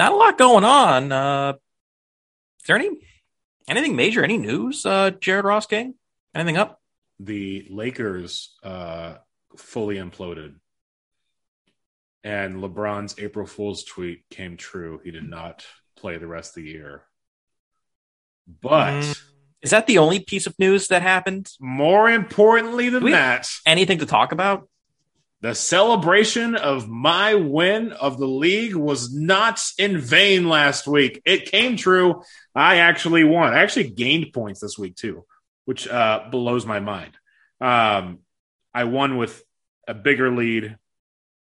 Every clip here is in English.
Not a lot going on. Uh, is there any anything major? Any news? Uh, Jared Ross King? Anything up? The Lakers uh, fully imploded, and LeBron's April Fool's tweet came true. He did not play the rest of the year. But Mm, is that the only piece of news that happened? more importantly than that, Anything to talk about? The celebration of my win of the league was not in vain last week. It came true. I actually won. I actually gained points this week too, which uh, blows my mind. Um, I won with a bigger lead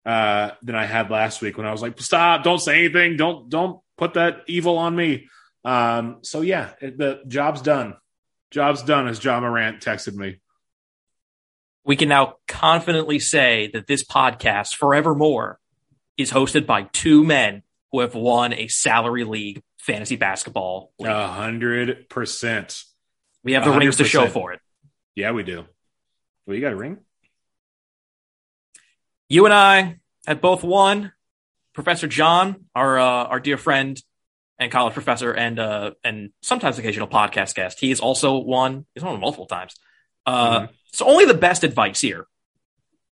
uh, than I had last week when I was like, "Stop! Don't say anything. Don't don't put that evil on me." Um, so yeah, it, the job's done. Job's done, as John Morant texted me. We can now confidently say that this podcast, forevermore, is hosted by two men who have won a salary league fantasy basketball. A hundred percent. we have the rings to show for it. Yeah, we do. Well, you got a ring? You and I have both won. Professor John, our uh, our dear friend and college professor, and uh, and sometimes occasional podcast guest, he has also won. He's won multiple times. Uh, Mhm. So only the best advice here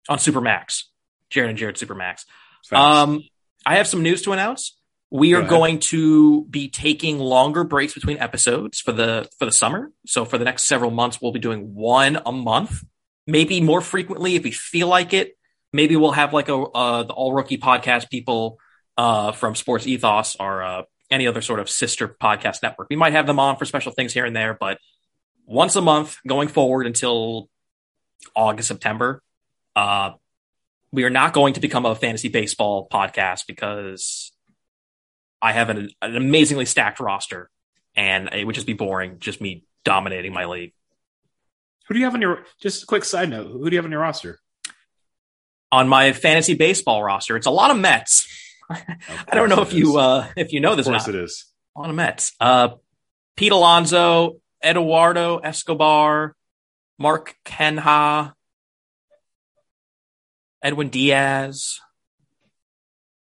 on Supermax, Jared and Jared Supermax. Um, I have some news to announce. We Go are ahead. going to be taking longer breaks between episodes for the for the summer. So for the next several months, we'll be doing one a month, maybe more frequently if we feel like it. Maybe we'll have like a uh, the All Rookie podcast people uh, from Sports Ethos or uh, any other sort of sister podcast network. We might have them on for special things here and there, but once a month going forward until August September. Uh, we are not going to become a fantasy baseball podcast because I have an, an amazingly stacked roster and it would just be boring, just me dominating my league. who do you have on your? Just a quick side note. Who do you have on your roster? On my fantasy baseball roster, it's a lot of Mets. I don't know if you uh, if you know Of this or course it is. A lot of Mets. Uh, Pete Alonso, Eduardo Escobar, Mark Canha, Edwin Diaz.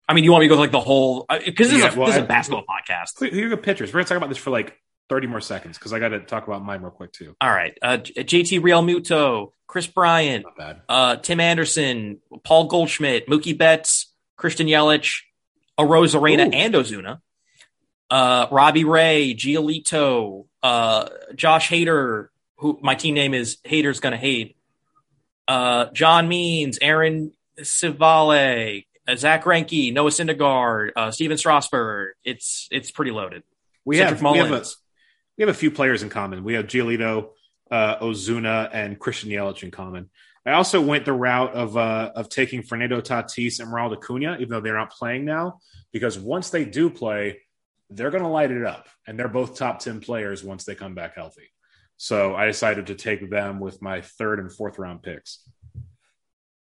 I mean, you want me to go like the whole because this, Yeah, is a, well, this is I- a basketball podcast. Who who are your pitchers? We're gonna talk about this for like thirty more seconds because I got to talk about mine real quick too. All right, uh, JT Real Muto, Kris Bryant, uh, Tim Anderson, Paul Goldschmidt, Mookie Betts, Christian Yelich, Arozarena, and Ozuna, uh, Robbie Ray, Giolito, uh, Josh Hader, who my team name is Haters Gonna Hate, uh, John Means, Aaron Civale, uh, Zack Greinke, Noah Syndergaard, uh, Stephen Strasburg. It's it's pretty loaded. We Cedric have we have, a, we have a few players in common. We have Giolito, uh, Ozuna, and Christian Yelich in common. I also went the route of uh, of taking Fernando Tatis and Ronald Acuna, even though they're not playing now, because once they do play, they're going to light it up, and they're both top ten players once they come back healthy. So I decided to take them with my third and fourth round picks.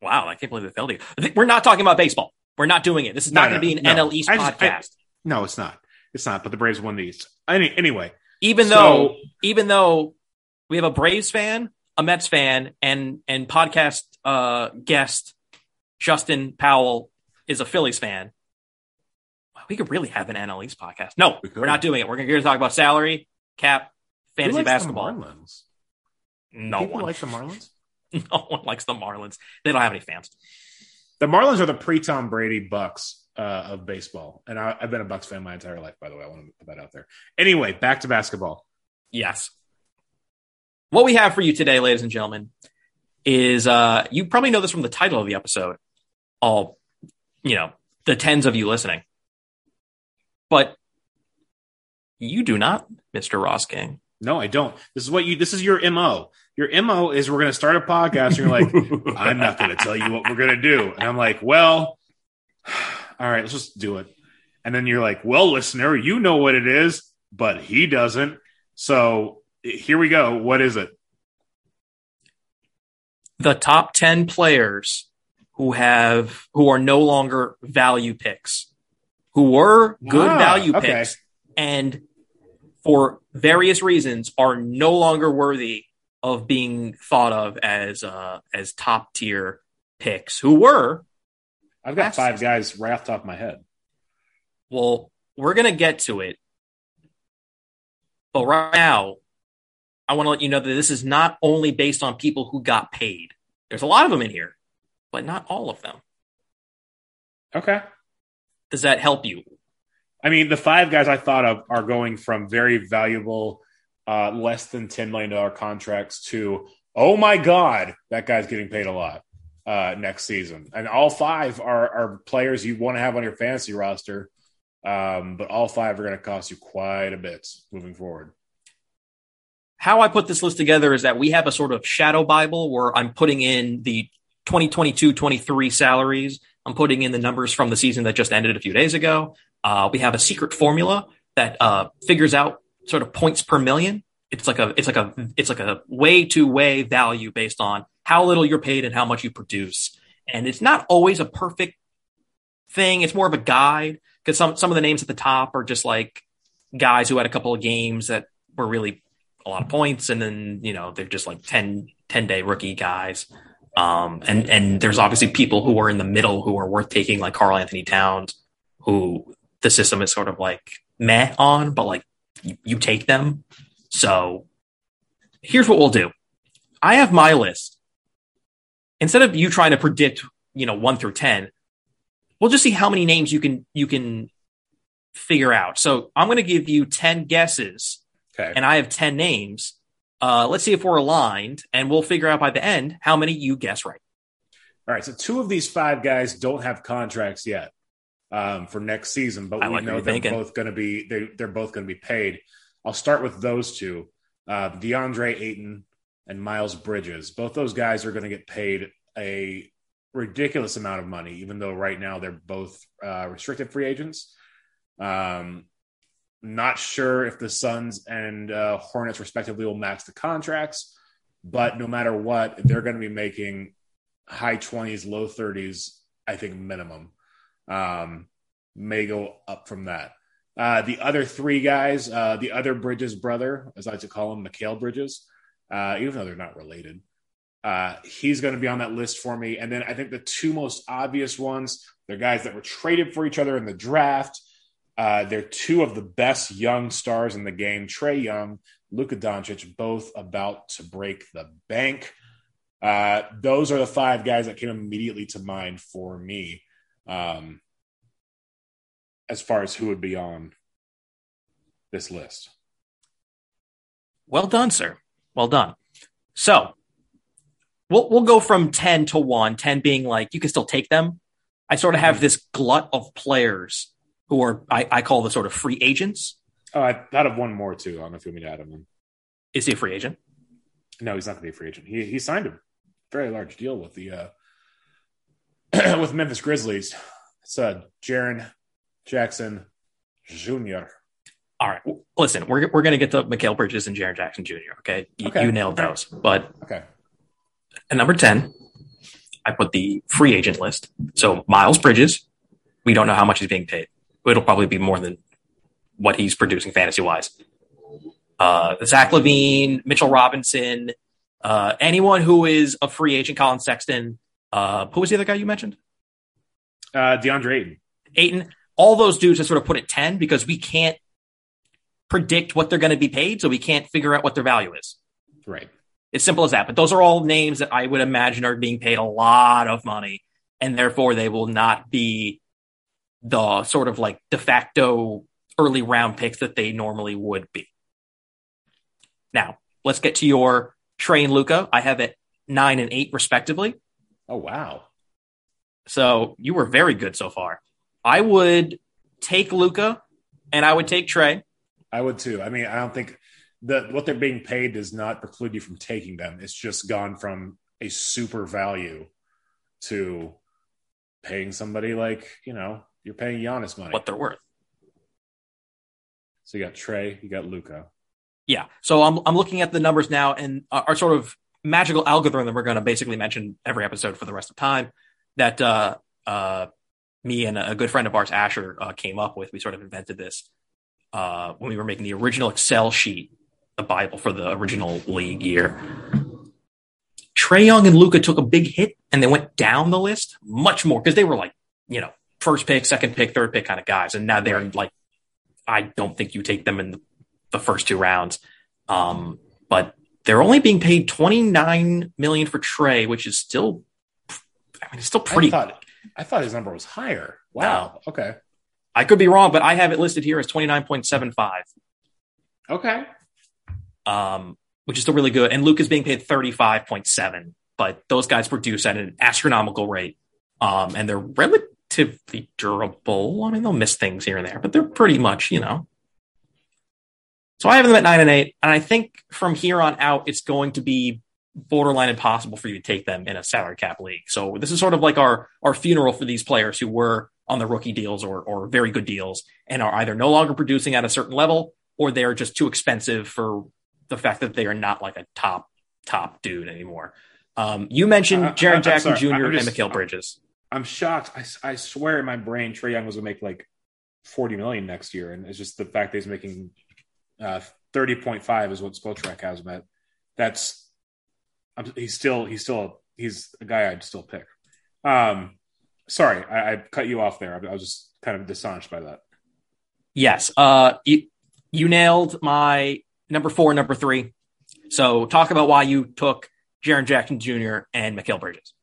Wow, I can't believe they failed you. We're not talking about baseball. We're not doing it. This is No, not going to no, be an no. NL East I just- I- podcast. No, it's not. It's not. But the Braves won the East. Any, anyway, even so- though even though we have a Braves fan, a Mets fan, and and podcast uh, guest Justin Powell is a Phillies fan. We could really have an NL East podcast. No, we we're not doing it. We're going to talk about salary, cap, fantasy basketball. Marlins? No People one, likes the Marlins. no one likes the Marlins. They don't have any fans. The Marlins are the pre-Tom Brady Bucks uh, of baseball, and I, I've been a Bucks fan my entire life. By the way, I want to put that out there. Anyway, back to basketball. Yes. What we have for you today, ladies and gentlemen, is uh you probably know this from the title of the episode. All you know, the tens of you listening. But you do not, Mr. Ross King. No, I don't. This is what you. This is your mo. Your mo is we're going to start a podcast. And you're like, I'm not going to tell you what we're going to do, and I'm like, well, all right, let's just do it. And then you're like, well, listener, you know what it is, but he doesn't. So here we go. What is it? The top 10 players who have who are no longer value picks, who were good Ah, value okay. picks and for various reasons are no longer worthy of being thought of as uh as top tier picks who were I've got five season. guys right off the top of my head. Well, we're gonna get to it, but right now, I want to let you know that this is not only based on people who got paid. There's a lot of them in here, but not all of them. Okay. Does that help you? I mean, the five guys I thought of are going from very valuable, uh, less than $10 million contracts to, oh my God, that guy's getting paid a lot uh, next season. And all five are, are players you want to have on your fantasy roster. Um, but all five are going to cost you quite a bit moving forward. How I put this list together is that we have a sort of shadow Bible where I'm putting in the 2022 23 salaries. I'm putting in the numbers from the season that just ended a few days ago. Uh, we have a secret formula that uh, figures out sort of points per million. It's like a it's like a it's like a way to weigh value based on how little you're paid and how much you produce. And it's not always a perfect thing. It's more of a guide because some some of the names at the top are just like guys who had a couple of games that were really a lot of points, and then you know they're just like 10, 10 day rookie guys. Um, and and there's obviously people who are in the middle who are worth taking, like Karl-Anthony Towns, who the system is sort of like meh on, but like you, you take them. So here's what we'll do. I have my list. Instead of you trying to predict, you know, one through 10, we'll just see how many names you can, you can figure out. So I'm going to give you 10 guesses Okay. and I have 10 names. Uh, let's see if we're aligned and we'll figure out by the end how many you guess right. All right. So two of these five guys don't have contracts yet um, for next season, but I we like know they're thinking. both going to be they, they're both going to be paid. I'll start with those two, uh, DeAndre Ayton and Miles Bridges. Both those guys are going to get paid a ridiculous amount of money, even though right now they're both uh, restricted free agents. Um, not sure if the Suns and uh, Hornets, respectively, will match the contracts, but no matter what, they're going to be making high 20s, low 30s, I think, minimum. Um, may go up from that. Uh, the other three guys, uh, the other Bridges brother, as I like to call him, Mikal Bridges, uh, even though they're not related, uh, he's going to be on that list for me. And then I think the two most obvious ones, they're guys that were traded for each other in the draft. Uh, they're two of the best young stars in the game. Trae Young, Luka Doncic, both about to break the bank. Uh, those are the five guys that came immediately to mind for me um, as far as who would be on this list. Well done, sir. Well done. So we'll we'll go from 10 to 1, 10 being like you can still take them. I sort of have this glut of players who are I, I call the sort of free agents. Oh, I thought of one more too. I don't know if you want me to add him in. Is he a free agent? No, he's not going to be a free agent. He he signed a very large deal with the uh, with Memphis Grizzlies. It's uh, Jaren Jackson Jr. All right. Listen, we're we're gonna get to Mikal Bridges and Jaren Jackson Jr. Okay, you, Okay, you nailed those. But Okay. at number ten, I put the free agent list. So Miles Bridges, we don't know how much he's being paid. It'll probably be more than what he's producing fantasy wise. Uh, Zach LaVine, Mitchell Robinson, uh, anyone who is a free agent, Collin Sexton. Uh, who was the other guy you mentioned? Uh, DeAndre Ayton. Ayton. All those dudes are sort of put at 10 because we can't predict what they're going to be paid. So we can't figure out what their value is. Right. It's simple as that. But those are all names that I would imagine are being paid a lot of money, and therefore they will not be the sort of like de facto early round picks that they normally would be. Now, let's get to your Trae and Luka. I have it nine and eight respectively. Oh wow. So you were very good so far. I would take Luka and I would take Trae. I would too. I mean, I don't think that what they're being paid does not preclude you from taking them. It's just gone from a super value to paying somebody like you know you're paying Giannis money. what they're worth. So you got Trae, you got Luka. Yeah. So I'm I'm looking at the numbers now, and our sort of magical algorithm that we're going to basically mention every episode for the rest of time that uh, uh, me and a good friend of ours, Asher, uh, came up with. We sort of invented this uh, when we were making the original Excel sheet, the Bible for the original league year. Trae Young and Luka took a big hit, and they went down the list much more because they were like, you know, first pick, second pick, third pick kind of guys, and now they're like, I don't think you take them in the first two rounds. Um, but they're only being paid twenty nine million for Trey, which is still, I mean, it's still pretty. I thought, I thought his number was higher. Wow. No. Okay. I could be wrong, but I have it listed here as twenty nine point seven five. Okay. Um, which is still really good. And Luke is being paid thirty five point seven, but those guys produce at an astronomical rate. Um, and they're relatively durable. I mean, they'll miss things here and there, but they're pretty much, you know, so I have them at nine and eight, and I think from here on out, it's going to be borderline impossible for you to take them in a salary cap league. So this is sort of like our our funeral for these players who were on the rookie deals or or very good deals and are either no longer producing at a certain level or they're just too expensive for the fact that they are not like a top top dude anymore. Um, you mentioned Jaren Jackson Jr. Just, and Mikal Bridges. I'm shocked. I, I swear in my brain, Trae Young was going to make like 40 million next year, and it's just the fact that he's making uh, 30.5 is what Spotrac has him at. That's I'm, he's still he's still a, he's a guy I'd still pick. Um, sorry, I, I cut you off there. I, I was just kind of astonished by that. Yes, uh, you, you nailed my number four, number three. So talk about why you took Jaren Jackson Jr. and Mikal Bridges.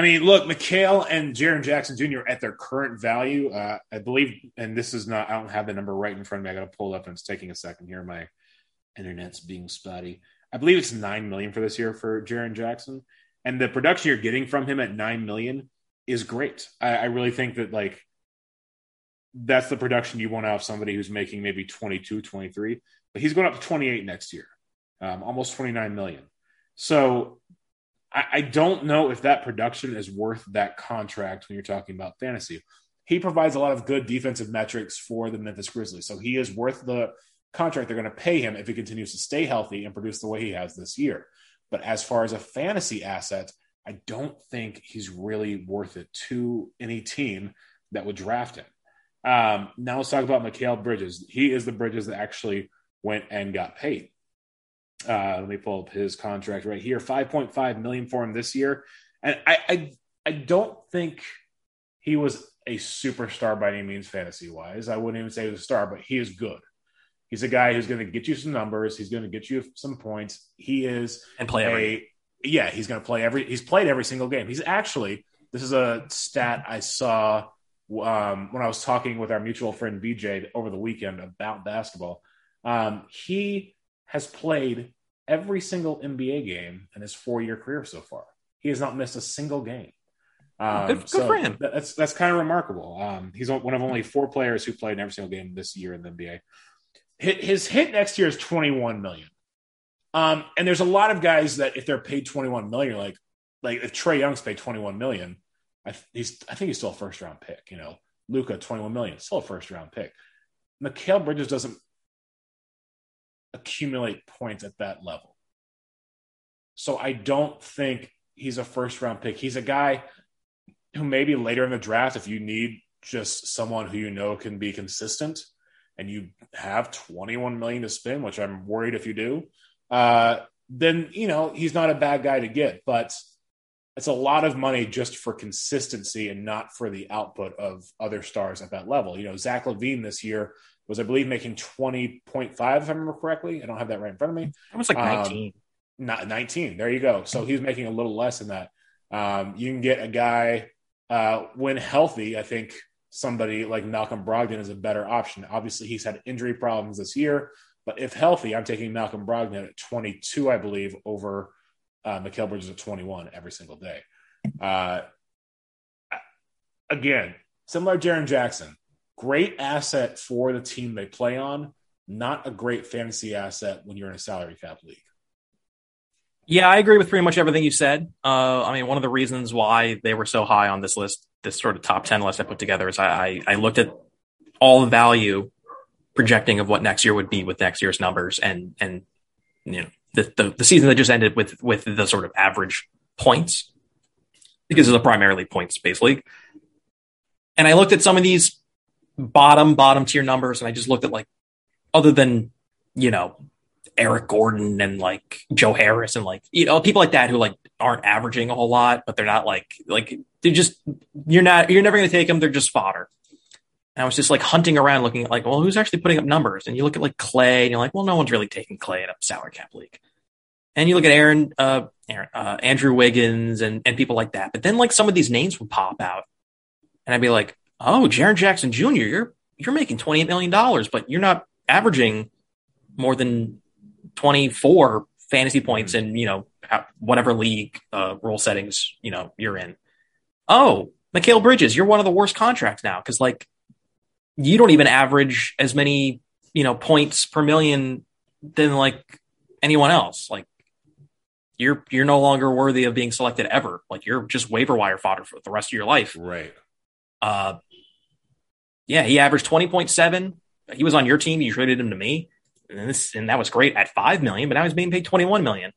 I mean, look, Mikal and Jaren Jackson Jr. at their current value, uh, I believe, and this is not, I don't have the number right in front of me. I got to pull it up and it's taking a second here. My internet's being spotty. I believe it's nine million for this year for Jaren Jackson, and the production you're getting from him at nine million is great. I, I really think that like that's the production you want out of somebody who's making maybe 22, 23, but he's going up to 28 next year, um, almost 29 million. So I, I don't know if that production is worth that contract when you're talking about fantasy. He provides a lot of good defensive metrics for the Memphis Grizzlies. So he is worth the contract they're going to pay him if he continues to stay healthy and produce the way he has this year. But as far as a fantasy asset, I don't think he's really worth it to any team that would draft him. Um, now let's talk about Mikal Bridges. He is the Bridges that actually went and got paid. Uh, let me pull up his contract right here. 5.5 million for him this year. And I, I, I don't think he was a superstar by any means fantasy wise. I wouldn't even say he was a star, but he is good. He's a guy who's going to get you some numbers. He's going to get you some points. He is and play every. A, yeah, he's going to play every. He's played every single game. He's actually. This is a stat I saw um, when I was talking with our mutual friend BJ over the weekend about basketball. Um, he has played every single NBA game in his four year career so far. He has not missed a single game. Um, good, good so for him. That's that's kind of remarkable. Um, he's one of only four players who played in every single game this year in the NBA. His hit next year is 21 million. Um, and there's a lot of guys that if they're paid 21 million, like like if Trae Young's paid 21 million, I, he's I think he's still a first round pick. You know, Luka 21 million, still a first round pick. Mikal Bridges doesn't accumulate points at that level. So I don't think he's a first round pick. He's a guy who maybe later in the draft, if you need just someone who you know can be consistent and you have 21 million to spend, which I'm worried if you do, uh, then, you know, he's not a bad guy to get, but it's a lot of money just for consistency and not for the output of other stars at that level. You know, Zach LaVine this year was I believe making 20.5 if I remember correctly. I don't have that right in front of me. It was like 19. Um, not 19. There you go. So he's making a little less than that. Um, you can get a guy uh, when healthy. I think somebody like Malcolm Brogdon is a better option. Obviously, he's had injury problems this year, but if healthy, I'm taking Malcolm Brogdon at 22, I believe, over uh, Mikal Bridges at 21 every single day. Uh, again, similar to Jaren Jackson, great asset for the team they play on, not a great fantasy asset when you're in a salary cap league. Yeah, I agree with pretty much everything you said. Uh, I mean, one of the reasons why they were so high on this list, this sort of top 10 list I put together, is I, I, I looked at all the value projecting of what next year would be with next year's numbers and, and, you know, the, the, the season that just ended with, with the sort of average points because it's a primarily points based league. And I looked at some of these bottom bottom tier numbers and i just looked at like other than you know Eric Gordon and like Joe Harris and like you know people like that who like aren't averaging a whole lot, but they're not like like they're just you're not you're never going to take them. They're just fodder. And I was just like hunting around looking at like, well, who's actually putting up numbers? And you look at like Clay and you're like, well, no one's really taking Clay in a salary cap league. And you look at Aaron, uh, Aaron uh, Andrew Wiggins and, and people like that. But then like some of these names would pop out and I'd be like, oh, Jaren Jackson Jr., you're, you're making $28 million, but you're not averaging more than 24 fantasy points in, you know, whatever league, uh, role settings, you know, you're in. Oh, Mikal Bridges, you're one of the worst contracts now. Cause like you don't even average as many, you know, points per million than like anyone else. Like you're you're no longer worthy of being selected ever. Like you're just waiver wire fodder for the rest of your life. Right. Uh yeah, he averaged 20.7. He was on your team, you traded him to me. And this and that was great at 5 million, but now he's being paid 21 million.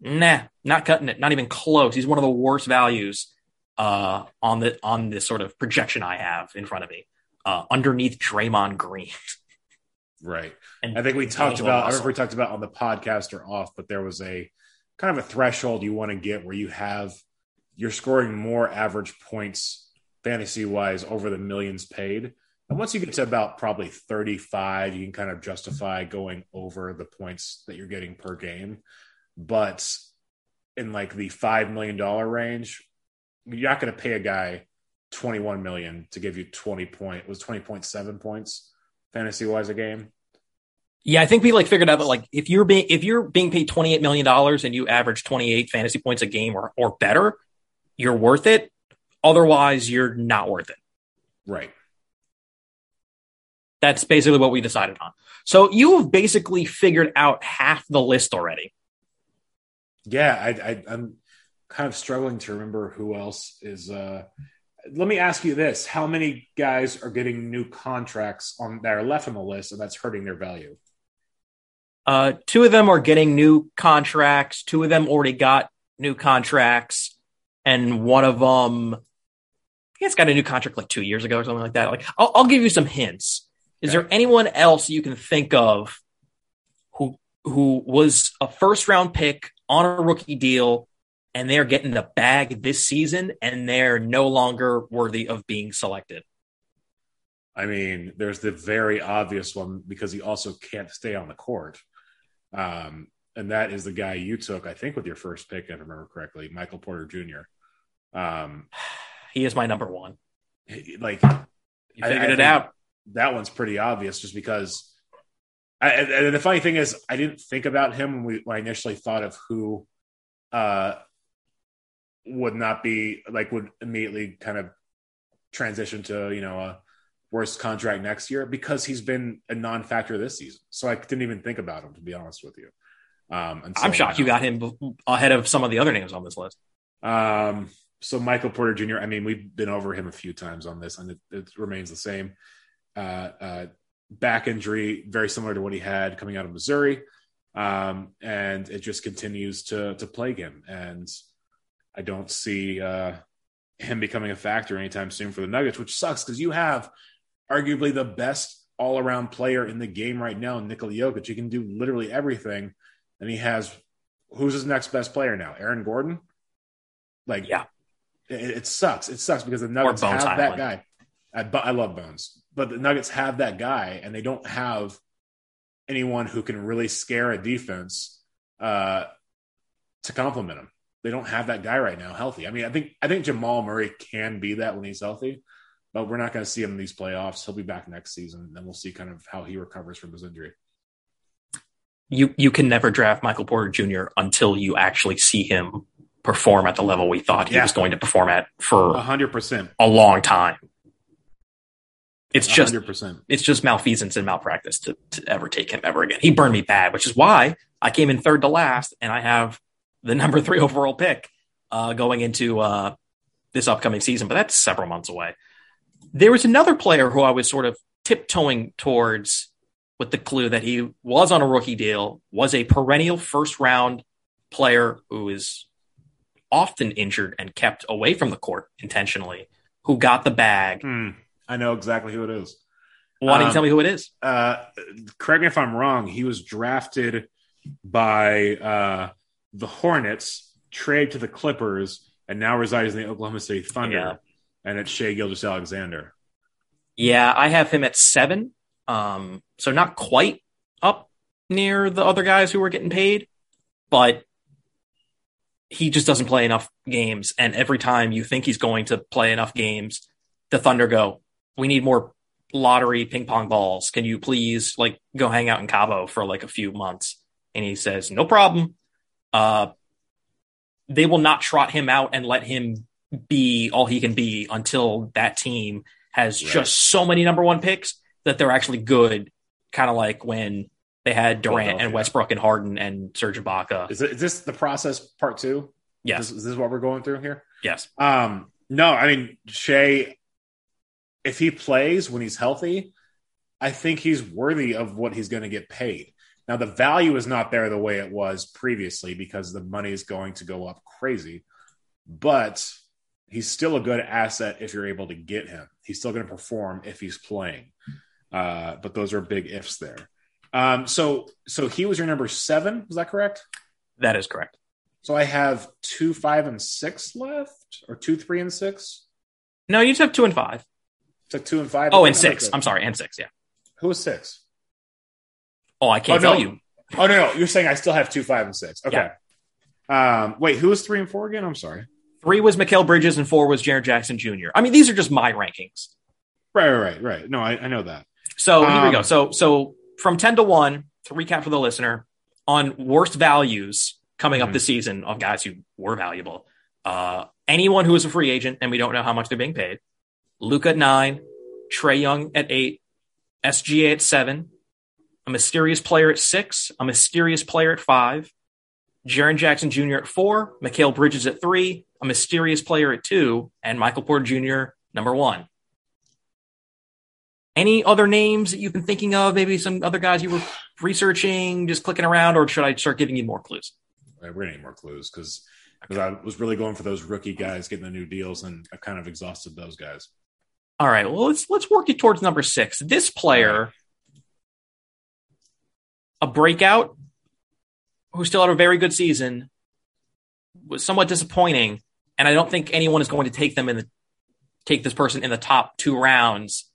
Nah, not cutting it, not even close. He's one of the worst values uh on the on this sort of projection I have in front of me uh, underneath Draymond Green. right. And I think we talked about, I remember we talked about on the podcast or off, but there was a kind of a threshold you want to get where you have, you're scoring more average points fantasy wise over the millions paid. And once you get to about probably 35, you can kind of justify going over the points that you're getting per game. But in like the $5 million range, you're not going to pay a guy 21 million to give you 20 point was 20.7 points fantasy wise a game. Yeah, I think we like figured out that like if you're being if you're being paid 28 million dollars and you average 28 fantasy points a game or or better, you're worth it. Otherwise, you're not worth it. Right. That's basically what we decided on. So you have basically figured out half the list already. Yeah, I, I I'm kind of struggling to remember who else is uh let me ask you this: How many guys are getting new contracts on that are left on the list, and that's hurting their value? Uh, two of them are getting new contracts. Two of them already got new contracts, and one of them, I it's got a new contract like two years ago or something like that. Like, I'll, I'll give you some hints. Is okay. there anyone else you can think of who who was a first round pick on a rookie deal and they're getting the bag this season and they're no longer worthy of being selected. I mean, there's the very obvious one because he also can't stay on the court. Um, and that is the guy you took, I think, with your first pick, if I remember correctly, Michael Porter Jr. Um, he is my number one. Like, you figured I, I it out. That one's pretty obvious just because. I, and the funny thing is, I didn't think about him when, we, when I initially thought of who uh, would not be like would immediately kind of transition to you know a worst contract next year because he's been a non-factor this season. So I didn't even think about him to be honest with you. Um, I'm shocked now. you got him ahead of some of the other names on this list. Um, so Michael Porter Jr. I mean, we've been over him a few times on this, and it, it remains the same. Uh, uh, back injury, very similar to what he had coming out of Missouri, um, and it just continues to to plague him. And I don't see uh, him becoming a factor anytime soon for the Nuggets, which sucks because you have arguably the best all around player in the game right now, Nikola Jokic. He can do literally everything. And he has who's his next best player now? Aaron Gordon? Like, yeah, it, it sucks. It sucks because the Nuggets have that guy. I, I love Bones, but the Nuggets have that guy, and they don't have anyone who can really scare a defense uh, to complement him they don't have that guy right now healthy. I mean, I think I think Jamal Murray can be that when he's healthy, but we're not going to see him in these playoffs. He'll be back next season, and then we'll see kind of how he recovers from his injury. You you can never draft Michael Porter Jr. until you actually see him perform at the level we thought he yeah. was going to perform at for hundred percent a long time. It's just 100%. it's just malfeasance and malpractice to, to ever take him ever again. He burned me bad, which is why I came in third to last, and I have the number three overall pick uh, going into uh, this upcoming season, but that's several months away. There was another player who I was sort of tiptoeing towards with the clue that he was on a rookie deal, was a perennial first round player who is often injured and kept away from the court intentionally, who got the bag. Hmm. I know exactly who it is. Why don't you um, tell me who it is? Uh, correct me if I'm wrong. He was drafted by uh, the Hornets, traded to the Clippers, and now resides in the Oklahoma City Thunder. Yeah. And it's Shai Gilgeous-Alexander. Yeah, I have him at seven. Um, so not quite up near the other guys who were getting paid, but he just doesn't play enough games. And every time you think he's going to play enough games, the Thunder go, we need more lottery ping pong balls. Can you please like go hang out in Cabo for like a few months? And he says, no problem. Uh, they will not trot him out and let him be all he can be until that team has Right. just so many number one picks that they're actually good. Kind of like when they had Durant and Westbrook and Harden and Serge Ibaka. Is, this the process part two? Yes, Is, is this what we're going through here? yes, Um, no, I mean Shai. If he plays when he's healthy, I think he's worthy of what he's going to get paid. Now the value is not there the way it was previously because the money is going to go up crazy, but he's still a good asset if you're able to get him. He's still going to perform if he's playing. Uh, but those are big ifs there. Um, so so he was your number seven. Was that correct? that is correct. So I have two, five, and six left, or two, three, and six. No, you just have two and five. So two and five. Oh, and six. I'm sorry, and six. Yeah. Who was six? Oh, I can't Oh, no. tell you. Oh no, no, you're saying I still have two, five, and six. Okay. Um, wait, who was three and four again? I'm sorry. Three was Mikal Bridges and four was Jared Jackson Jr. I mean, these are just my rankings. Right, right, right, right. No, I, I know that. So here we Um, go. So so from ten to one to recap for the listener on worst values coming up Mhm. this season of guys who were valuable. Uh, anyone who is a free agent and we don't know how much they're being paid. Luka at nine, Trae Young at eight, SGA at seven, a mysterious player at six, a mysterious player at five, Jaren Jackson Jr. at four, Mikal Bridges at three, a mysterious player at two, and Michael Porter Jr. number one. Any other names that you've been thinking of? Maybe some other guys you were researching, just clicking around, or should I start giving you more clues? We're need more clues because I was really going for those rookie guys getting the new deals, and I've kind of exhausted those guys. All right, well let's let's work it towards number six. This player, a breakout, who still had a very good season, was somewhat disappointing, and I don't think anyone is going to take them in the take this person in the top two rounds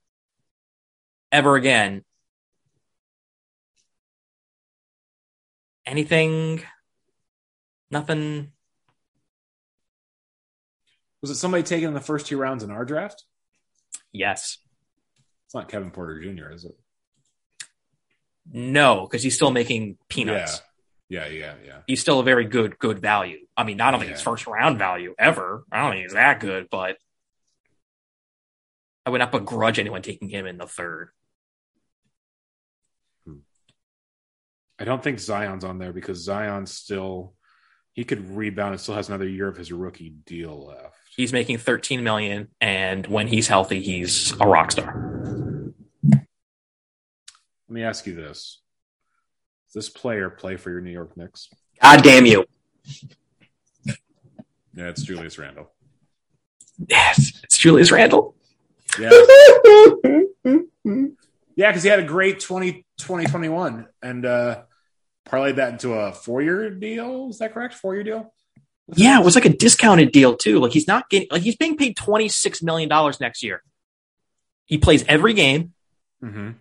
ever again. Anything? Nothing. Was it somebody taken in the first two rounds in our draft? Yes. It's not Kevin Porter Jr., is it? No, because he's still making peanuts. Yeah, yeah, yeah. he's still a very good good value. I mean, I don't think it's Yeah. first round value ever. I don't think he's that good, but I would not begrudge anyone taking him in the third. Hmm. I don't think Zion's on there because Zion's still he could rebound and still has another year of his rookie deal left. He's making 13 million, and when he's healthy, he's a rock star. Let me ask you this: Does this player play for your New York Knicks? God damn you! Yeah, it's Julius Randle. Yes, it's Julius Randle. Yeah, yeah, because he had a great 20, 2021 and uh, parlayed that into a four-year deal. Is that correct? Four-year deal? Yeah, it was like a discounted deal too. Like he's not getting like he's being paid 26 million dollars next year. He plays every game, Mm-hmm.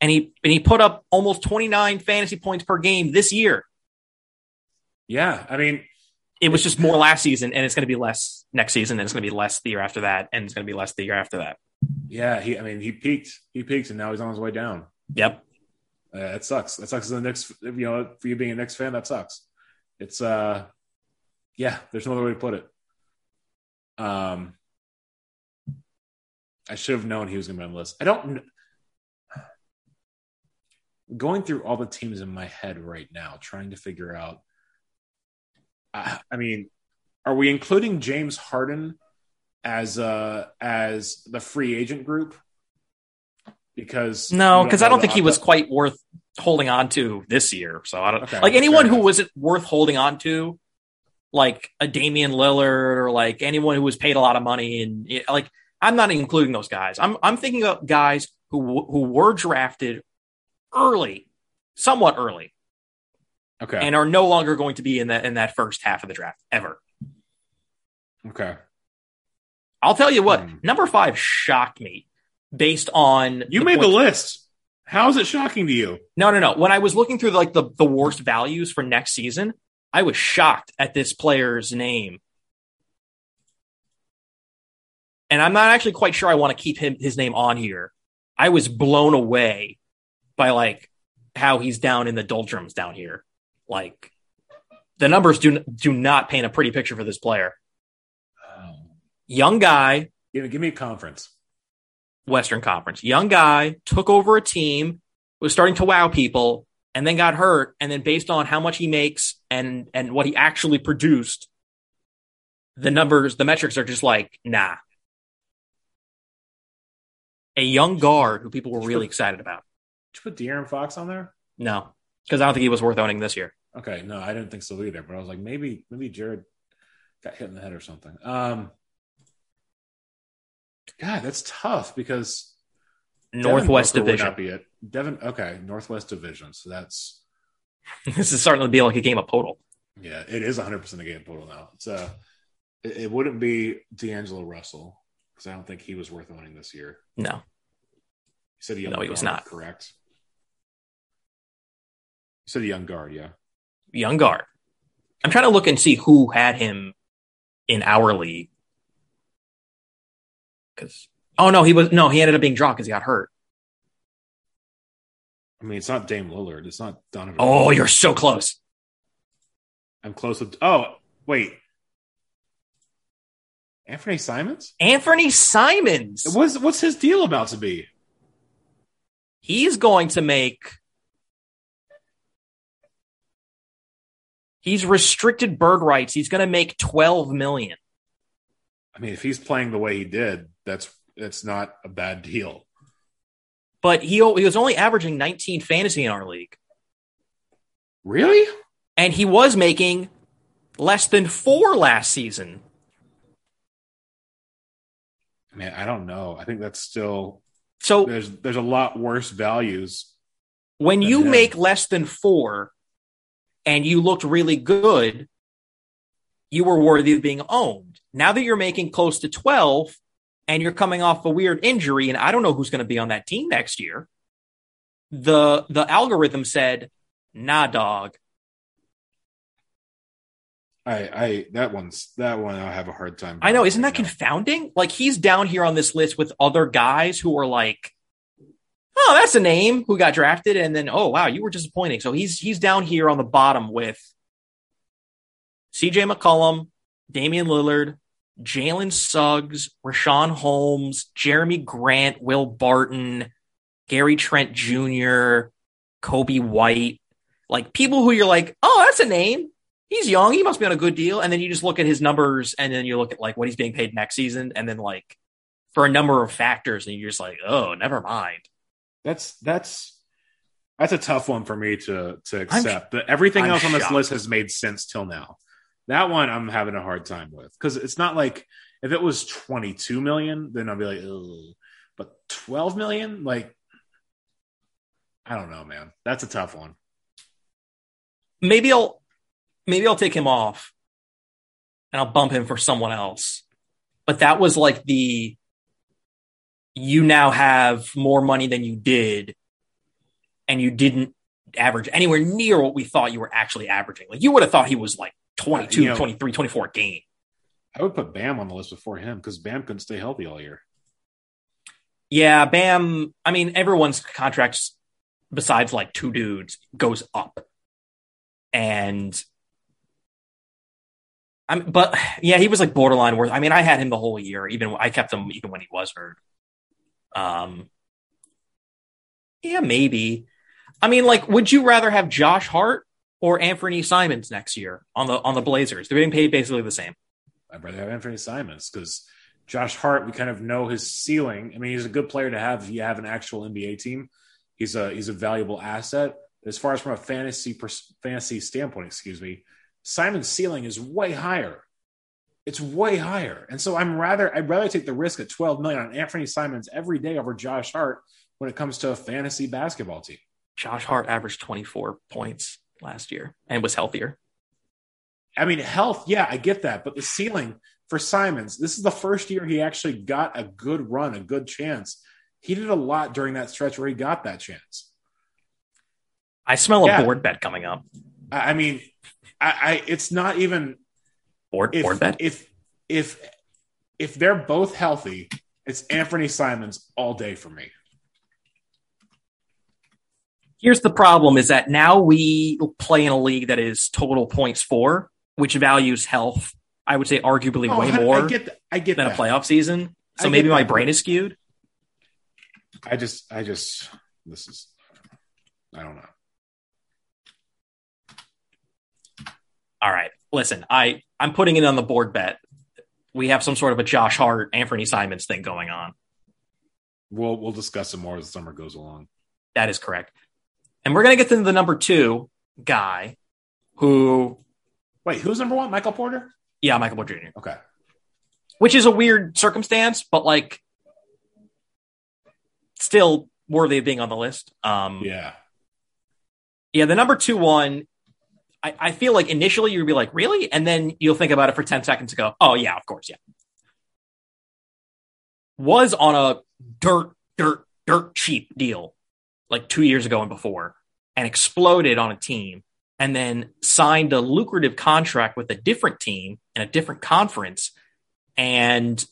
and he and he put up almost 29 fantasy points per game this year. Yeah, I mean, it was just more last season and it's going to be less next season and it's going to be less the year after that and it's going to be less the year after that yeah, he. I mean, he peaked. He peaked, and now he's on his way down. yep Uh, it sucks. That sucks as a Knicks. You know, for you being a Knicks fan, that sucks. It's uh, yeah. There's no other way to put it. Um, I should have known he was going to be on the list. I don't. Going through all the teams in my head right now, trying to figure out. I, I mean, are we including James Harden as uh as the free agent group? Because no because i don't think he was quite worth holding on to this year so i don't Okay, like anyone who wasn't worth holding on to like a Damian Lillard or like anyone who was paid a lot of money and like I'm not including those guys. I'm I'm thinking of guys who who were drafted early, somewhat early, Okay. and are no longer going to be in that in that first half of the draft ever. okay. I'll tell you what, Hmm. number five shocked me based on You made the list. How is it shocking to you? No, no, no. When I was looking through like the, the worst values for next season, I was shocked at this player's name. And I'm not actually quite sure I want to keep him his name on here. I was blown away by like how he's down in the doldrums down here. Like the numbers do do not paint a pretty picture for this player. Young guy, Give, give me a conference. Western Conference. Young guy took over a team, was starting to wow people, and then got hurt. And then based on how much he makes and and what he actually produced, the numbers, the metrics are just like nah. A young guard who people were really excited about. Did you put De'Aaron Fox on there? No, because I don't think he was worth owning this year. Okay, no, I didn't think so either. But I was like, maybe, maybe Jared got hit in the head or something. Um, God, that's tough because Devin Northwest Booker would Division. not be it. Devin, okay, Northwest Division. So that's this is starting to be like a game of Poeltl. yeah, it is 100 percent a game of Poeltl now. It's uh, it, it wouldn't be D'Angelo Russell because I don't think he was worth owning this year. No, You said a young No, he was not. correct. You said a young guard, yeah. young guard. I'm trying to look and see who had him in our league. Because oh no, he was no, he ended up being dropped because he got hurt. I mean, it's not Dame Lillard. It's not Donovan. Oh, you're so close. I'm close with. Oh, wait. Anthony Simons? Anthony Simons. What's what's his deal about to be? He's going to make. He's restricted bird rights. He's going to make 12 million. I mean, if he's playing the way he did, that's that's not a bad deal. But he, he was only averaging 19 fantasy in our league. Really? And he was making less than four last season. Man, I don't know. I think that's still So there's there's a lot worse values. when you Yeah. make less than four and you looked really good, you were worthy of being owned. Now that you're making close to 12 and you're coming off a weird injury, and I don't know who's going to be on that team next year, the the algorithm said, nah, dog. I I that one's that one I have a hard time. I know, isn't that now. confounding? Like he's down here on this list with other guys who are like, oh, that's a name who got drafted, and then oh wow, you were disappointing. So he's he's down here on the bottom with CJ McCollum, Damian Lillard, Jalen Suggs, Richaun Holmes, Jerami Grant, Will Barton, Gary Trent Jr., Coby White, like people who you're like, oh, that's a name. He's young. He must be on a good deal. And then you just look at his numbers and then you look at like what he's being paid next season. And then like for a number of factors, and you're just like, oh, never mind. That's that's that's a tough one for me to to I'm- accept. But everything I'm else on this shocked. list has made sense till now. That one I'm having a hard time with because it's not like if it was 22 million, then I'd be like, but 12 million, like I don't know, man. That's a tough one. Maybe I'll maybe I'll take him off and I'll bump him for someone else. But that was like the you now have more money than you did, and you didn't average anywhere near what we thought you were actually averaging. Like you would have thought he was like 22, Uh, you know- 23, 24 a game. I would put Bam on the list before him because Bam couldn't stay healthy all year. Yeah, Bam. I mean, everyone's contracts, besides like two dudes, goes up. And I'm, but yeah, he was like borderline worth. I mean, I had him the whole year. Even I kept him even when he was hurt. Um, yeah, maybe. I mean, like, would you rather have Josh Hart or Anthony Simons next year on the on the Blazers? They're getting paid basically the same. I'd rather have Anthony Simons because Josh Hart, we kind of know his ceiling. I mean, he's a good player to have if you have an actual NBA team. He's a he's a valuable asset. But as far as from a fantasy pers- fantasy standpoint, excuse me, Simon's ceiling is way higher. It's way higher, and so I'm rather I'd rather take the risk at 12 million on Anthony Simons every day over Josh Hart when it comes to a fantasy basketball team. Josh Hart averaged 24 points last year and was healthier. I mean, health, yeah, I get that, but the ceiling for Simons, this is the first year he actually got a good run, a good chance. He did a lot during that stretch where he got that chance. I smell Yeah. a board bet coming up. I mean, I, I it's not even Board if board bet. if if if they're both healthy, it's Anfernee Simons all day for me. Here's the problem: is that now we play in a league that is total points for, which values health. I would say arguably Oh, way more I get that. I get than a playoff season. So maybe my that, brain is skewed. I just, I just, this is, I don't know. All right, listen, I I'm putting it on the board bet. We have some sort of a Josh Hart, Anfernee Simons thing going on. We'll we'll discuss it more as the summer goes along. That is correct. And we're gonna get to the number two guy, who, Wait, who's number one? Michael Porter. yeah, Michael Porter Jr. Okay. which is a weird circumstance, but like still worthy of being on the list. Um, yeah. Yeah. the number two one, I, I feel like initially you'd be like, really? And then you'll think about it for 10 seconds and go, oh, yeah, of course, yeah. Was on a dirt, dirt, dirt cheap deal like two years ago and before and exploded on a team and then signed a lucrative contract with a different team in a different conference and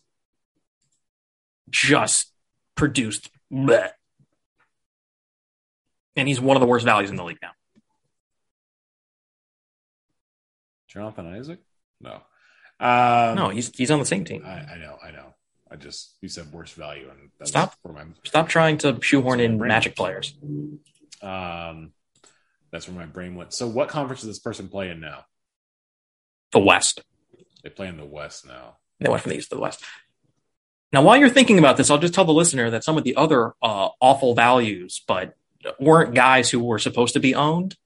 just produced bleh. and he's one of the worst values in the league now. Jonathan Isaac. No. Um, No, he's he's on the same team. I, I know. I know. I just you said worst value, and that's Stop. where my Stop trying to shoehorn in magic players. um, that's where my brain went. So, what conference does this person play in now? The West. They play in the West now. They went from the East to the West. Now, while you're thinking about this, I'll just tell the listener that some of the other uh, awful values, but weren't guys who were supposed to be owned,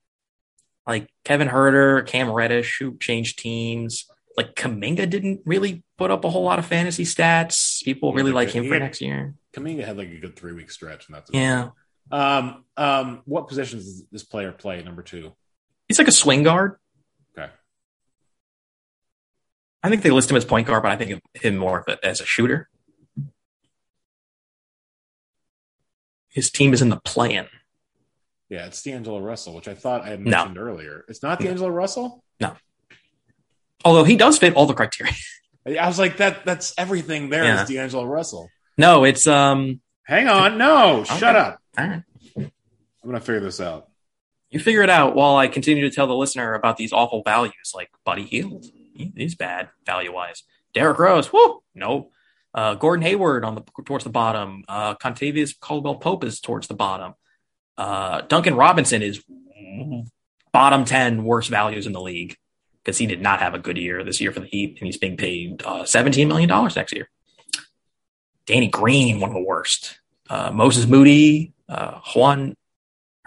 like Kevin Huerter, Cam Reddish, who changed teams. Like Kuminga didn't really put up a whole lot of fantasy stats. People really like him for had- next year. Kuminga had like a good three week stretch, and that's Yeah, Um, um, what positions does this player play? Number two. he's like a swing guard. Okay. I think they list him as point guard, but I think of him more of a, as a shooter. His team is in the play-in. Yeah, it's D'Angelo Russell, which I thought I had No. mentioned earlier. It's not D'Angelo Russell. No, although he does fit all the criteria. I was like, that. That's everything. There is Yeah. D'Angelo Russell. No, it's um. Hang on, no, Okay. shut up. All right, I'm gonna figure this out. you figure it out while I continue to tell the listener about these awful values, like Buddy Hield. He's bad value wise. Derrick Rose, whoo, no. Uh, Gordon Hayward on the towards the bottom. Uh, Kentavious Caldwell Pope is towards the bottom. Uh, Duncan Robinson is bottom ten worst values in the league because he did not have a good year this year for the Heat, and he's being paid uh, seventeen million dollars next year. Danny Green, one of the worst. Uh, Moses Moody, uh, Juan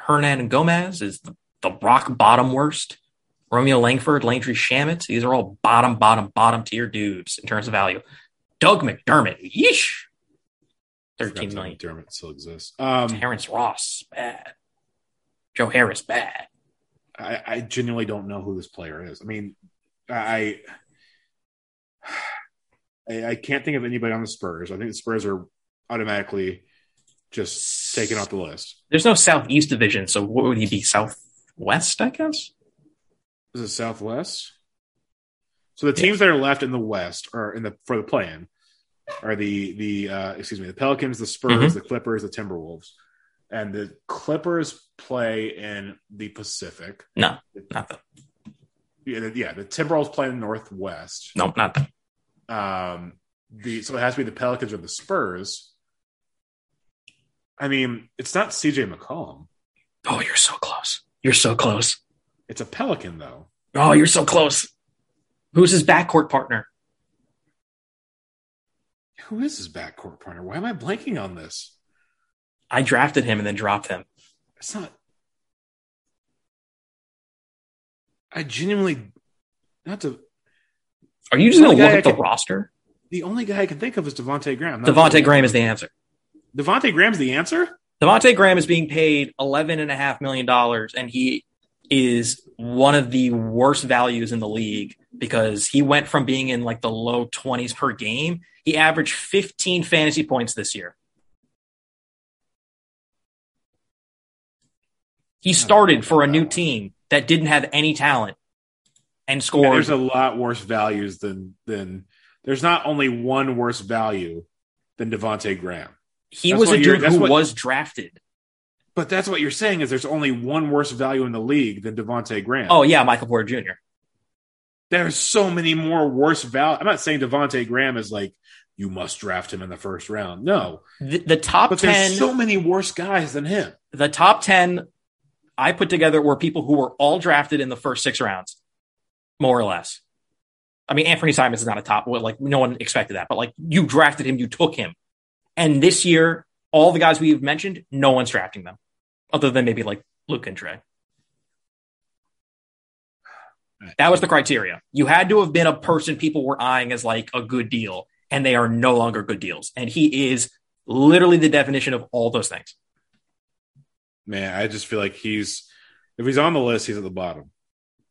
Hernangomez is the, the rock bottom worst. Romeo Langford, Landry Shamet, these are all bottom, bottom, bottom tier dudes in terms of value. Doug McDermott, yeesh, thirteen million. McDermott still exists. Um, Terrence Ross, bad. Joe Harris, bad. I, I genuinely don't know who this player is. I mean, I, I I can't think of anybody on the Spurs. I think the Spurs are automatically just taken off the list. There's no Southeast division, so what would he be? Southwest, I guess. Is it Southwest? So the teams that are left in the West are in the for the play-in are the the uh, excuse me the Pelicans, the Spurs, Mhm. the Clippers, the Timberwolves, and the Clippers play in the Pacific. No, not that. Yeah, the, yeah, the Timberwolves play in the Northwest. No, not that. Um, the so it has to be the Pelicans or the Spurs. I mean, it's not CJ McCollum. Oh, you're so close. You're so close. It's a Pelican though. Oh, you're so close. Who's his backcourt partner? Who is his backcourt partner? Why am I blanking on this? I drafted him and then dropped him. It's not. I genuinely not to. Are you just to look I the roster? The only guy I can think of is Devonte Graham. Devonte Devontae Graham is the answer. Devonte Graham's the answer. Devonte Graham is being paid $11.5 million, and he is one of the worst values in the league because he went from being in like the low 20s per game. He averaged 15 fantasy points this year. He started for a new team that didn't have any talent and Yeah, scored. there's a lot worse values than than. There's not only one worse value than Devonte Graham, he that's was a dude who what- was drafted. but that's what you're saying is there's only one worse value in the league than Devonte Graham. Oh yeah, Michael Porter Jr. there's so many more worse value. I'm not saying Devonte Graham is like you must draft him in the first round. No, The, the top but 10 there's so many worse guys than him. the top 10 I put together were people who were all drafted in the first 6 rounds. More or less. I mean, Anfernee Simons is not a top. Like no one expected that, but like you drafted him, you took him. And this year, all the guys we've mentioned, no one's drafting them, other than maybe like Luka and Trae. That was the criteria. You had to have been a person people were eyeing as like a good deal, and they are no longer good deals. And he is literally the definition of all those things. Man, I just feel like he's if he's on the list, he's at the bottom.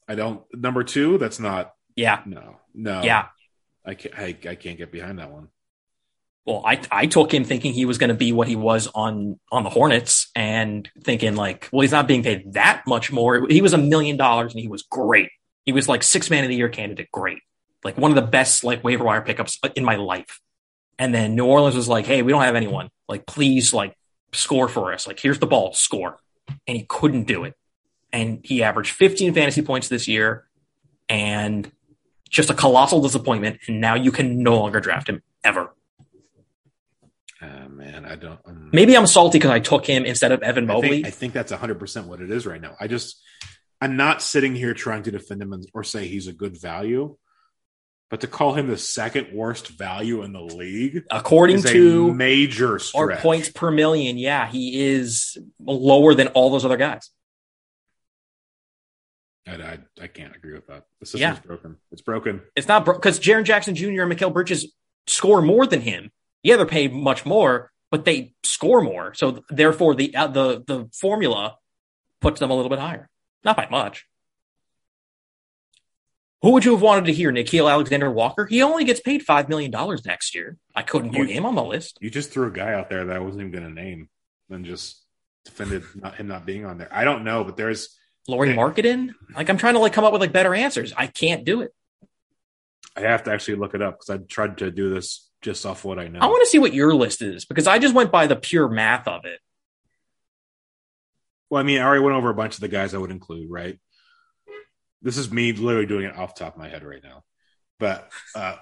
I don't number two. That's not Yeah, no no. yeah. I can't. I, I can't get behind that one. Well, I I took him thinking he was going to be what he was on on the Hornets, and thinking like, well, he's not being paid that much more. He was a million dollars, and he was great. He was like six man of the year candidate, great, like one of the best like waiver wire pickups in my life. And then New Orleans was like, hey, we don't have anyone. Like, please, like score for us. Like, here's the ball, score. And he couldn't do it. And he averaged 15 fantasy points this year, and just a colossal disappointment. And now you can no longer draft him ever. Ah, man, I don't. um, Maybe I'm salty because I took him instead of Evan I Mobley. think, I think that's 100 percent what it is right now. I just I'm not sitting here trying to defend him or say he's a good value, but to call him the second worst value in the league According is a to major stretch. points per million, yeah, he is lower than all those other guys. I, I, I can't agree with that. The system's Yeah. broken. It's broken. It's not because Jaren Jackson Jr. and Mikal Bridges score more than him. Yeah, they're paid much more, but they score more. So therefore, the uh, the the formula puts them a little bit higher, not by much. Who would you have wanted to hear? Nickeil Alexander Walker? He only gets paid five million dollars next year. I couldn't put You- him on the list. You just threw a guy out there that I wasn't even going to name, and just defended not, him not being on there. I don't know, but there's Lauri. Markkanen? Like I'm trying to like come up with like better answers. I can't do it. I have to actually look it up because I tried to do this just off what I know. I want to see what your list is because I just went by the pure math of it. Well, I mean, I already went over a bunch of the guys I would include, right? This is me literally doing it off the top of my head right now. But uh,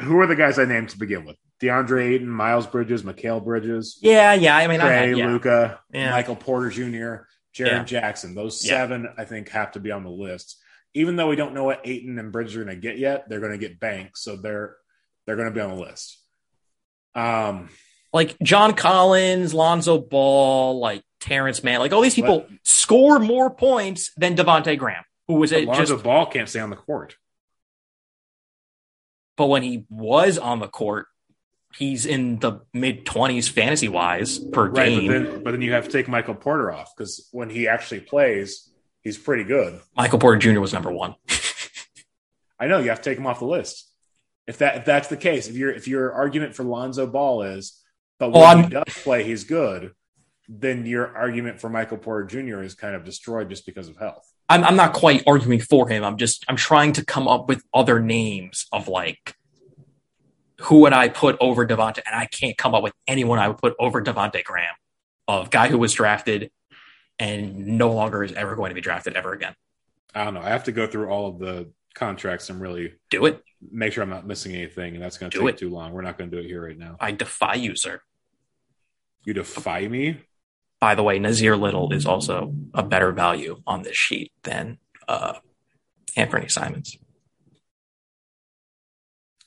who are the guys I named to begin with? DeAndre Ayton, Miles Bridges, Mikal Bridges, Yeah, yeah. I mean, I Trae, had, yeah. Luka, Yeah. Michael Porter Jr., Jaren Yeah. Jackson. Those seven, I think, have to be on the list. Even though we don't know what Ayton and Bridges are going to get yet, they're going to get banked, so they're they're going to be on the list. Um, like John Collins, Lonzo Ball, like Terance Mann, like all these people score more points than Devonte Graham, who was it Lonzo just. Ball can't stay on the court. But when he was on the court, he's in the mid twenties fantasy wise per Right, game. but then but then you have to take Michael Porter off because when he actually plays, he's pretty good. Michael Porter Jr. was number one. I know you have to take him off the list. If that if that's the case, if your if your argument for Lonzo Ball is, but when Oh, he does play, he's good, then your argument for Michael Porter Jr. is kind of destroyed just because of health. I'm, I'm not quite arguing for him. I'm just I'm trying to come up with other names of like who would I put over Devonte, and I can't come up with anyone I would put over Devonte Graham, of guy who was drafted and no longer is ever going to be drafted ever again. I don't know. I have to go through all of the contracts and really Do it. make sure I'm not missing anything, and that's going to Do take it. too long. We're not going to do it here right now. I defy you, sir. You defy me. By the way, Nassir Little is also a better value on this sheet than uh, Anfernee Simons,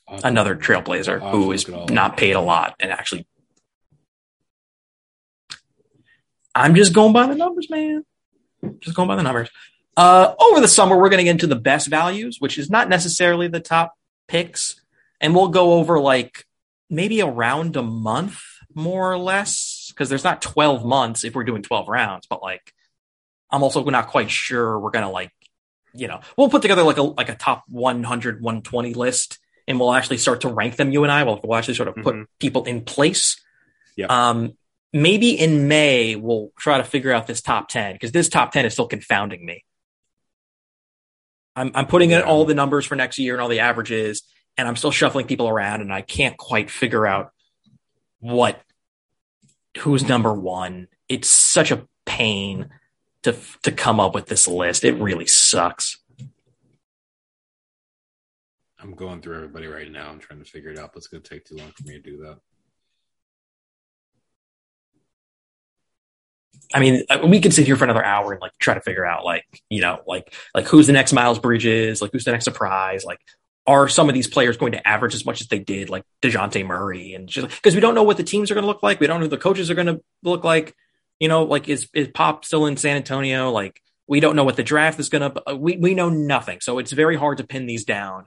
I'll another trailblazer I'll who is not paid a lot and actually. I'm just going by the numbers, man. Just going by the numbers. Uh, over the summer, we're going to get into the best values, which is not necessarily the top picks, and we'll go over like maybe around a month, more or less, because there's not 12 months if we're doing 12 rounds, but like I'm also not quite sure we're gonna like, you know, we'll put together like a like a top 100, 120 list, and we'll actually start to rank them. You and I will we'll actually sort of put Mhm. people in place. Yeah. Um, maybe in May we'll try to figure out this top 10 because this top 10 is still confounding me. I'm I'm putting in all the numbers for next year and all the averages, and I'm still shuffling people around, and I can't quite figure out what who's number one. It's such a pain to to come up with this list. It really sucks. I'm going through everybody right now. I'm trying to figure it out, but it's going to take too long for me to do that. I mean, uh, we could sit here for another hour and like try to figure out like you know like like who's the next Miles Bridges, like who's the next surprise, like are some of these players going to average as much as they did, like Dejounte Murray, and just because we don't know what the teams are going to look like, we don't know who the coaches are going to look like. You know, like is is Pop still in San Antonio? Like we don't know what the draft is going to. Uh, we we know nothing, so it's very hard to pin these down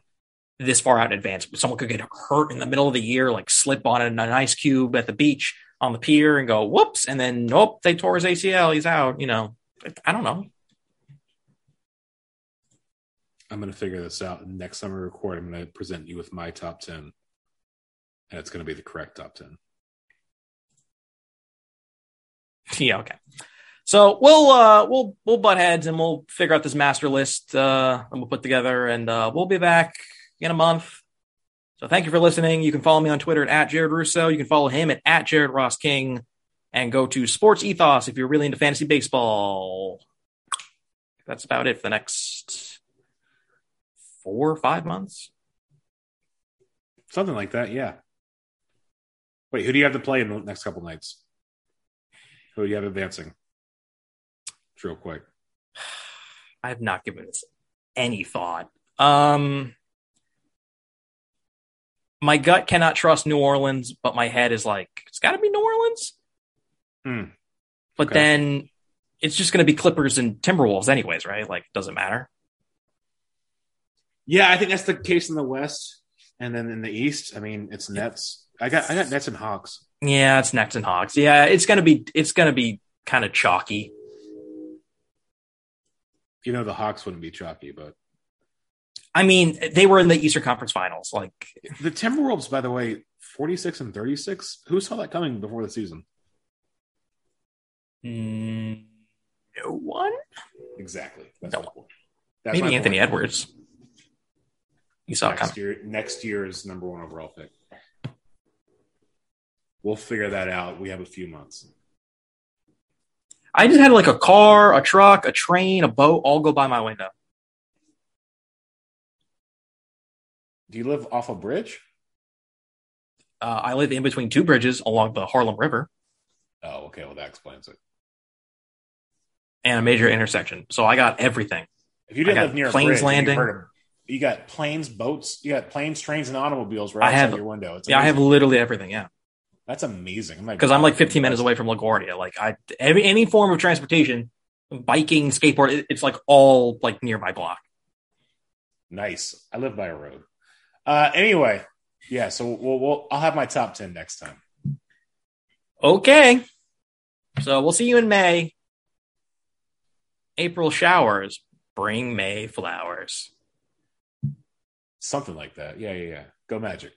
this far out in advance. Someone could get hurt in the middle of the year, like slip on an ice cube at the beach on the pier and go whoops, and then nope, they tore his ACL, he's out. You know, I don't know. I'm going to figure this out. Next time we record, I'm going to present you with my top 10. And it's going to be the correct top 10. Yeah, okay. So we'll uh we'll we'll butt heads and we'll figure out this master list uh and we'll put together and uh we'll be back in a month. So thank you for listening. You can follow me on Twitter at, Jared Russo. You can follow him at, at Jared Ross King and go to Sports Ethos if you're really into fantasy baseball. That's about it for the next four or five months. Something like that, yeah. Wait, who do you have to play in the next couple nights? Who do you have advancing? Just Real quick. I have not given this any thought. Um, my gut cannot trust New Orleans, but my head is like, it's got to be New Orleans. Hmm. But Okay. then it's just going to be Clippers and Timberwolves, anyways, right? Like, doesn't matter. Yeah, I think that's the case in the West. And then in the East, I mean, it's Nets. I got I got Nets and Hawks. Yeah, it's Nets and Hawks. Yeah, it's gonna be it's gonna be kind of chalky. You know, the Hawks wouldn't be chalky, but I mean, they were in the Eastern Conference Finals. Like, the Timberwolves, by the way, 46 and 36. Who saw that coming before the season? mm, no one. Exactly. That's No. That's Maybe Anthony point. Edwards. You saw next coming. year next year's number one overall pick. We'll figure that out. We have a few months. I just had like a car, a truck, a train, a boat all go by my window. Do you live off a bridge? Uh, I live in between two bridges along the Harlem River Oh, okay. Well, that explains it. and a major intersection. So I got everything. If you didn't live near a planes bridge, landing. You, heard you got planes, boats. You got planes, trains, and automobiles right I outside have- your window. It's Yeah, I have literally everything. Yeah. That's amazing. Because I'm like 15 minutes away from LaGuardia. Like I, every, any form of transportation, biking, skateboard, it- it's like all like near my block. Nice. I live by a road. Uh, anyway, yeah. So we'll, we'll I'll have my top ten next time. Okay. So we'll see you in May. April showers bring May flowers. Something like that. Yeah, yeah, yeah. Go Magic.